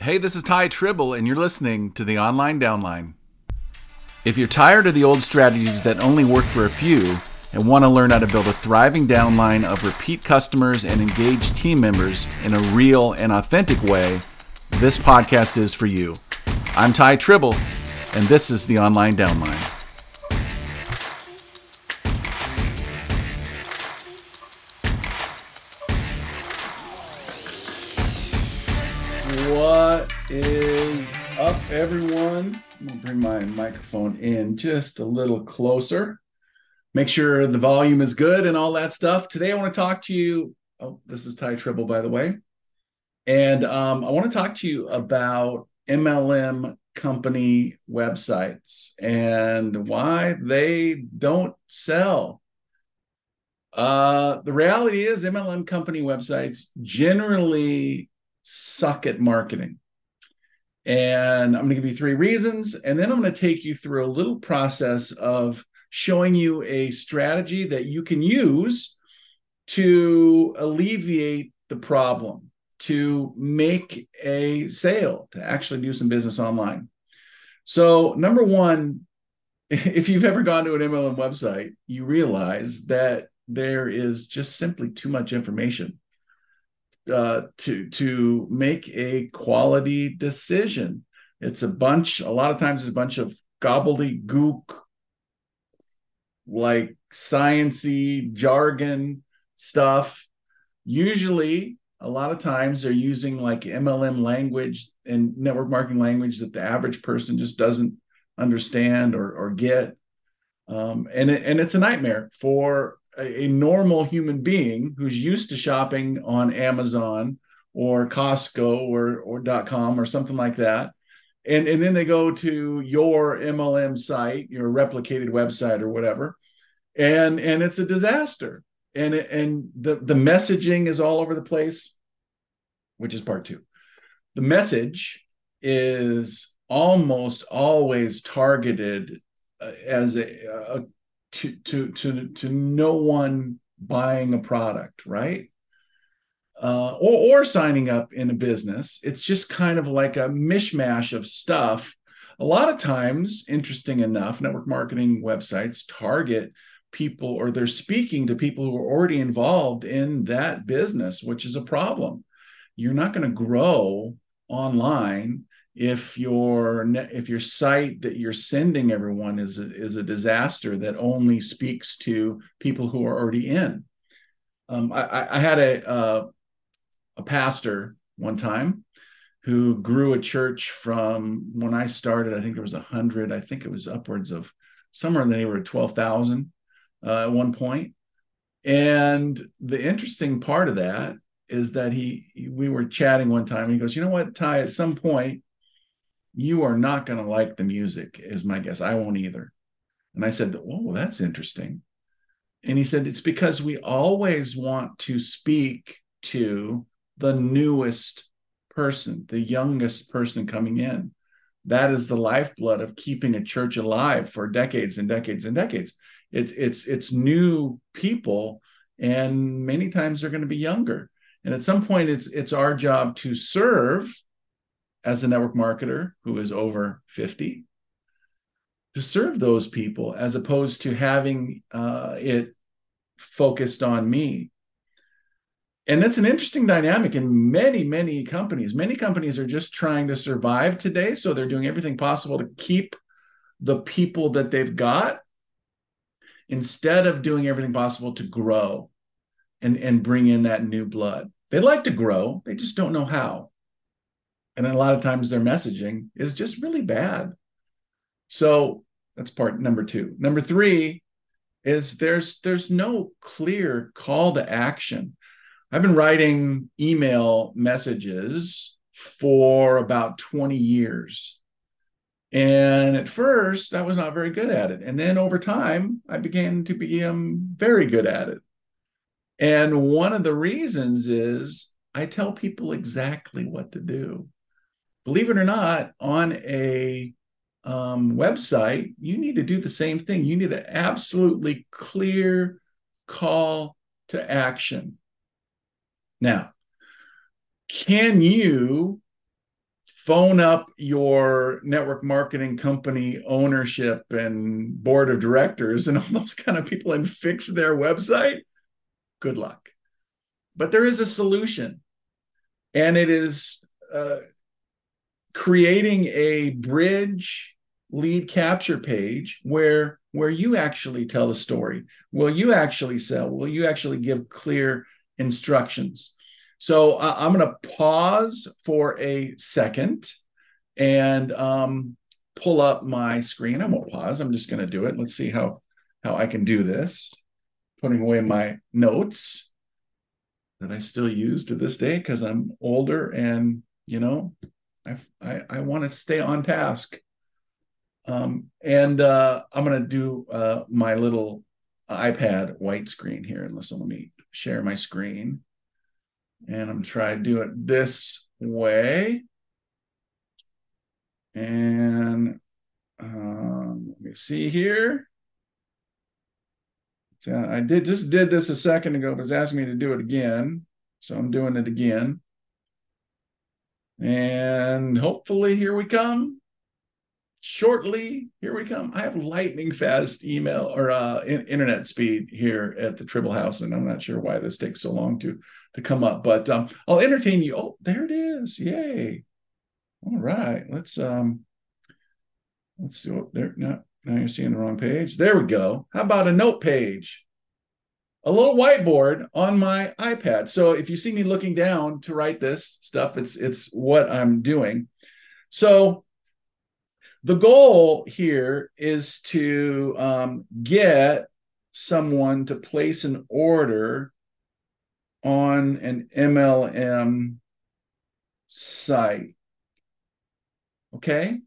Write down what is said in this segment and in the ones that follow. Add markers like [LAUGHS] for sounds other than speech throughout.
Hey, this is Ty Tribble, and you're listening to the Online Downline. If you're tired of the old strategies that only work for a few and want to learn how to build a thriving downline of repeat customers and engaged team members in a real and authentic way, this podcast is for you. I'm Ty Tribble, and this is the Online Downline. What is up, everyone? I'm to bring my microphone in just a little closer. Make sure the volume is good and all that stuff. Today, I want to talk to you. Oh, this is Ty Tribble, by the way. And um, I want to talk to you about MLM company websites and why they don't sell. Uh, the reality is, MLM company websites generally suck at marketing. And I'm going to give you three reasons. And then I'm going to take you through a little process of showing you a strategy that you can use to alleviate the problem, to make a sale, to actually do some business online. So, number one, [LAUGHS] if you've ever gone to an MLM website, you realize that there is just simply too much information uh, to to make a quality decision. It's a bunch. A lot of times, it's a bunch of gobbledygook, like sciency jargon stuff. Usually, a lot of times they're using like MLM language and network marketing language that the average person just doesn't understand or or get. Um, and it, and it's a nightmare for a, a normal human being who's used to shopping on Amazon or Costco or or .com or something like that, and and then they go to your MLM site, your replicated website or whatever, and and it's a disaster. And and the the messaging is all over the place, which is part two. The message is almost always targeted uh, as a, a to to to to no one buying a product, right? Uh, or or signing up in a business. It's just kind of like a mishmash of stuff. A lot of times, interesting enough, network marketing websites target people or they're speaking to people who are already involved in that business, which is a problem. You're not going to grow online if your if your site that you're sending everyone is a, is a disaster that only speaks to people who are already in. Um, I, I, had a uh, a pastor one time who grew a church from when I started. I think there was a hundred. I think it was upwards of somewhere in the neighborhood of twelve thousand uh, at one point. And the interesting part of that is that he we were chatting one time. And he goes, "You know what, Ty? At some point." You are not going to like the music, is my guess. I won't either. And I said, Oh, that's interesting. And he said, It's because we always want to speak to the newest person, the youngest person coming in. That is the lifeblood of keeping a church alive for decades and decades and decades. It's it's it's new people, and many times they're going to be younger. And at some point, it's it's our job to serve as a network marketer who is over 50 to serve those people as opposed to having uh, it focused on me. And that's an interesting dynamic in many many companies. Many companies are just trying to survive today so they're doing everything possible to keep the people that they've got instead of doing everything possible to grow and and bring in that new blood. They like to grow they just don't know how and then a lot of times their messaging is just really bad. So that's part number two. Number three is there's there's no clear call to action. I've been writing email messages for about 20 years. And at first i was not very good at it. And then over time i began to become very good at it. And one of the reasons is i tell people exactly what to do believe it or not, on a um, website, you need to do the same thing. You need an absolutely clear call to action. Now, can you phone up your network marketing company ownership and board of directors and [LAUGHS] all those kind of people and fix their website, good luck. But there is a solution, and it is uh, creating a bridge lead capture page where where you actually tell the story. Will you actually sell. Will you actually give clear instructions. So uh, i'm going to pause for a second and um, pull up my screen. I won't pause. I'm just going to do it. Let's see how how i can do this. Putting away my notes that i still use to this day because i'm older and you know i i, I want to stay on task um, and uh, I'm going to do uh, my little iPad white screen here. And listen, let me share my screen. And I'm trying to do it this way. And um, let me see here. So I did just did this a second ago, but it's asking me to do it again. So I'm doing it again. And hopefully here we come. Shortly here we come. I have lightning fast email or uh, in, internet speed here at the tribble house and i'm not sure why this takes so long to to come up but um, i'll entertain you. Oh there it is. Yay. All right. Let's um let's do it. There no now you're seeing the wrong page. There we go. How about a note page a little whiteboard on my ipad so if you see me looking down to write this stuff it's it's what i'm doing so the goal here is to um, get someone to place an order on an MLM site. Okay.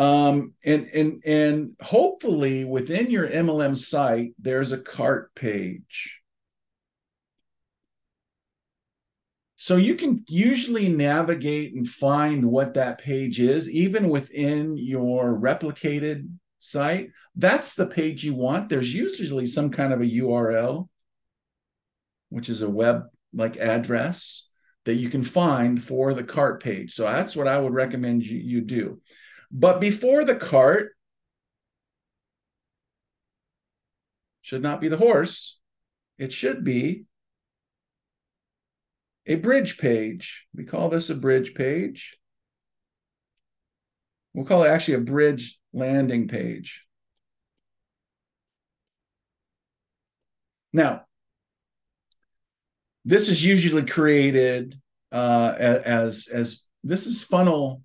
Um, and and and hopefully within your MLM site, there's a cart page. So you can usually navigate and find what that page is, even within your replicated site. That's the page you want. There's usually some kind of a URL, which is a web like address that you can find for the cart page. So that's what I would recommend you, you do. But before the cart, should not be the horse. It should be a bridge page. We call this a bridge page. We'll call it actually a bridge landing page. Now, this is usually created uh, as as this is funnel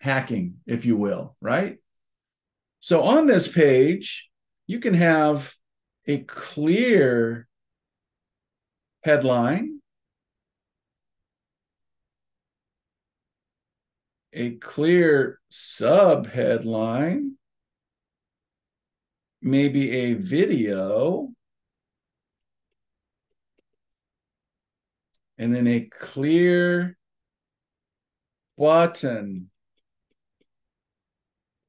hacking, if you will, right? So on this page, you can have a clear headline a clear sub headline, maybe a video, and then a clear button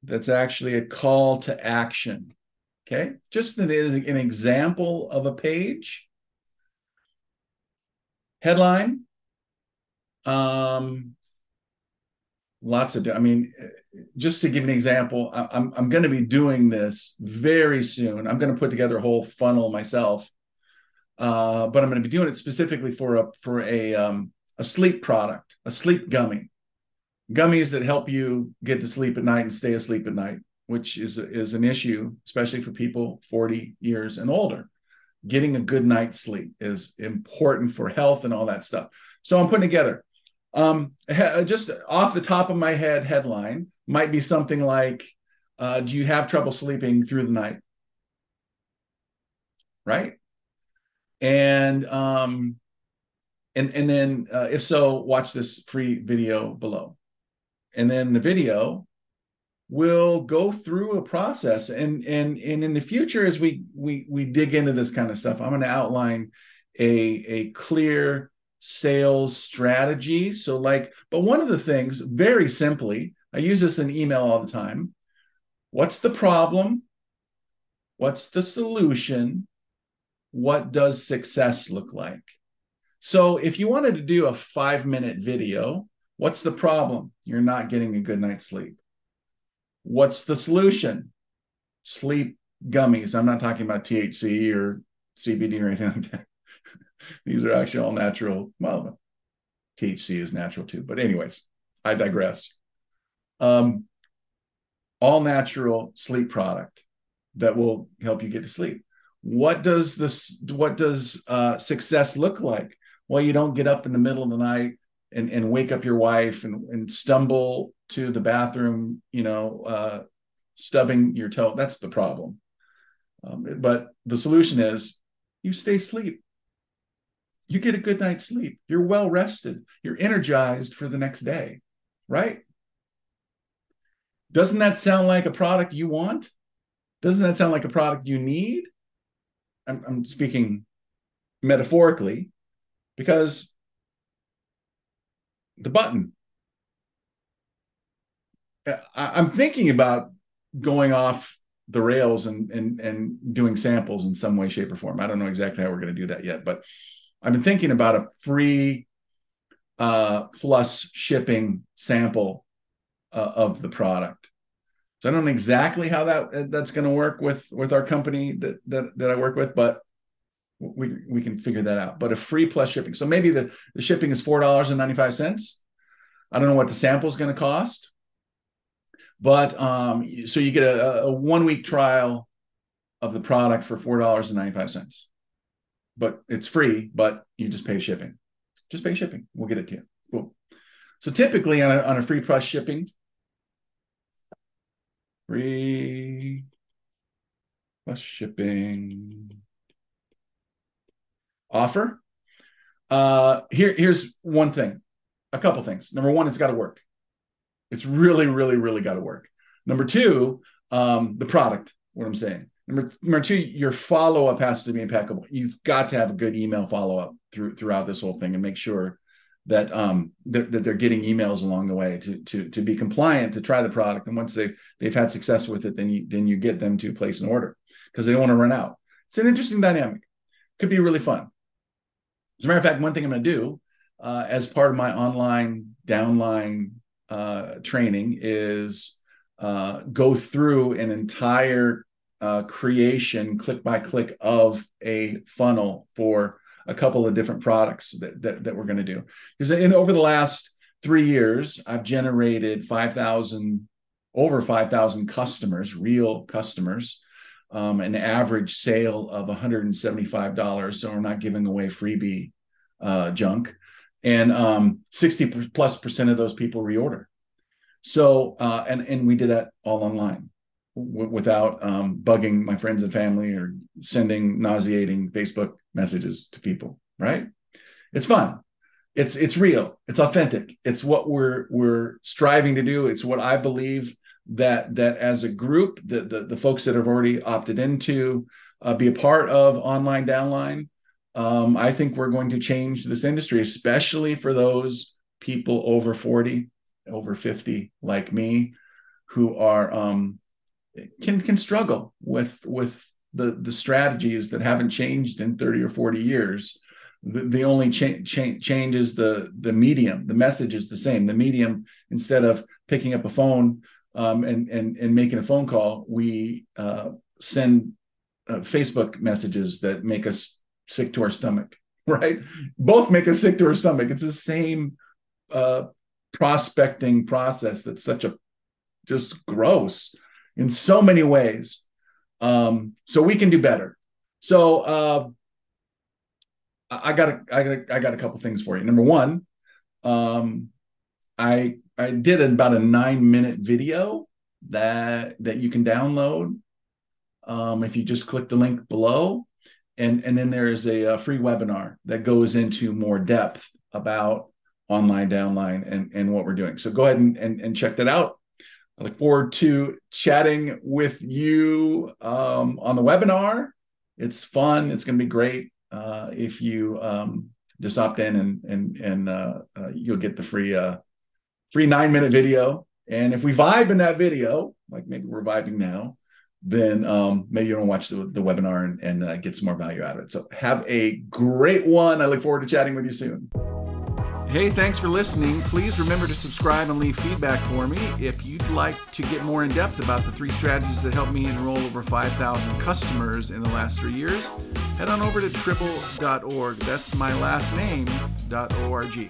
that's actually a call to action. Okay, just an, an example of a page. Headline, um, lots of i mean just to give an example i'm, I'm going to be doing this very soon i'm going to put together a whole funnel myself uh, but i'm going to be doing it specifically for a for a um, a sleep product a sleep gummy gummies that help you get to sleep at night and stay asleep at night which is is an issue especially for people 40 years and older. Getting a good night's sleep is important for health and all that stuff. So i'm putting together um, just off the top of my head, headline might be something like, uh, "Do you have trouble sleeping through the night?" Right, and um, and and then uh, if so, watch this free video below, and then the video will go through a process and and and in the future as we we we dig into this kind of stuff i'm going to outline a a clear sales strategy. So, like, but one of the things, very simply, I use this in email all the time. What's the problem? What's the solution? What does success look like? So, if you wanted to do a five minute video What's the problem? You're not getting a good night's sleep. What's the solution? Sleep gummies. I'm not talking about THC or CBD or anything like that. [LAUGHS] These are actually all natural. Well, THC is natural too. But, anyways, I digress. Um, all natural sleep product that will help you get to sleep. What does this? What does uh, success look like? Well, you don't get up in the middle of the night and, and wake up your wife and, and stumble to the bathroom, you know, uh, stubbing your toe. That's the problem. Um, but the solution is you stay asleep. You get a good night's sleep. You're well rested. You're energized for the next day, right? Doesn't that sound like a product you want? Doesn't that sound like a product you need? I'm, I'm speaking metaphorically because the button. I, am thinking about going off the rails and and and doing samples in some way, shape, or form. I don't know exactly how we're going to do that yet, but I've been thinking about a free uh, plus shipping sample uh, of the product. So I don't know exactly how that that's going to work with with our company that that that I work with, but we we can figure that out. But a free plus shipping. So maybe the, the shipping is four dollars and ninety five cents. I don't know what the sample is going to cost, but um, so you get a, a one week trial of the product for four dollars and ninety five cents. But it's free, but you just pay shipping. Just pay shipping. We'll get it to you. Cool. So typically on a, on a free plus shipping, free plus shipping offer. Uh, here, here's one thing, a couple things. Number one, it's got to work. It's really, really, really got to work. Number two, um, the product. What I'm saying. Number, number two, your follow up has to be impeccable. You've got to have a good email follow up through throughout this whole thing and make sure that um that, that they're getting emails along the way to to to be compliant to try the product. And once they've they've had success with it, then you then you get them to place an order because they don't want to run out. It's an interesting dynamic. Could be really fun. As a matter of fact, one thing I'm going to do uh, as part of my online downline uh, training is uh, go through an entire uh, creation, click by click, of a funnel for a couple of different products that, that, that we're going to do. Because in over the last three years, I've generated 5,000, over 5,000 customers, real customers um, an average sale of $175. So we're not giving away freebie uh, junk. And um, 60 plus percent of those people reorder. So, uh, and, and we did that all online w- without um, bugging my friends and family or sending nauseating Facebook messages to people, right? It's fun. It's it's real. It's authentic. It's what we're we're striving to do. It's what I believe that that as a group, the the, the folks that have already opted into uh, be a part of online downline. Um, I think we're going to change this industry, especially for those people over 40, over 50, like me, who are um, can can struggle with with the the strategies that haven't changed in 30 or 40 years. The, the only cha- cha- change is the the medium. The message is the same. The medium, instead of picking up a phone um, and and and making a phone call, we uh, send uh, Facebook messages that make us sick to our stomach. [LAUGHS] Right? Both make us sick to our stomach. It's the same uh, prospecting process that's such a just gross in so many ways. Um, so we can do better. So uh, I got a, I got a, I got a couple things for you. Number one, um, I I did about a nine minute video that that you can download um, if you just click the link below, and and then there is a, a free webinar that goes into more depth about online downline and and what we're doing. So go ahead and and, and check that out. I look forward to chatting with you um, on the webinar. It's fun. It's going to be great uh, if you um, just opt in and and and uh, uh, you'll get the free three nine minute video. And if we vibe in that video, like maybe we're vibing now, then um, maybe you want to watch the, the webinar and, and uh, get some more value out of it. So have a great one. I look forward to chatting with you soon. Hey, thanks for listening. Please remember to subscribe and leave feedback for me. If you'd like to get more in depth about the three strategies that helped me enroll over 5,000 customers in the last three years, head on over to tribble.org. That's my last name, dot .org.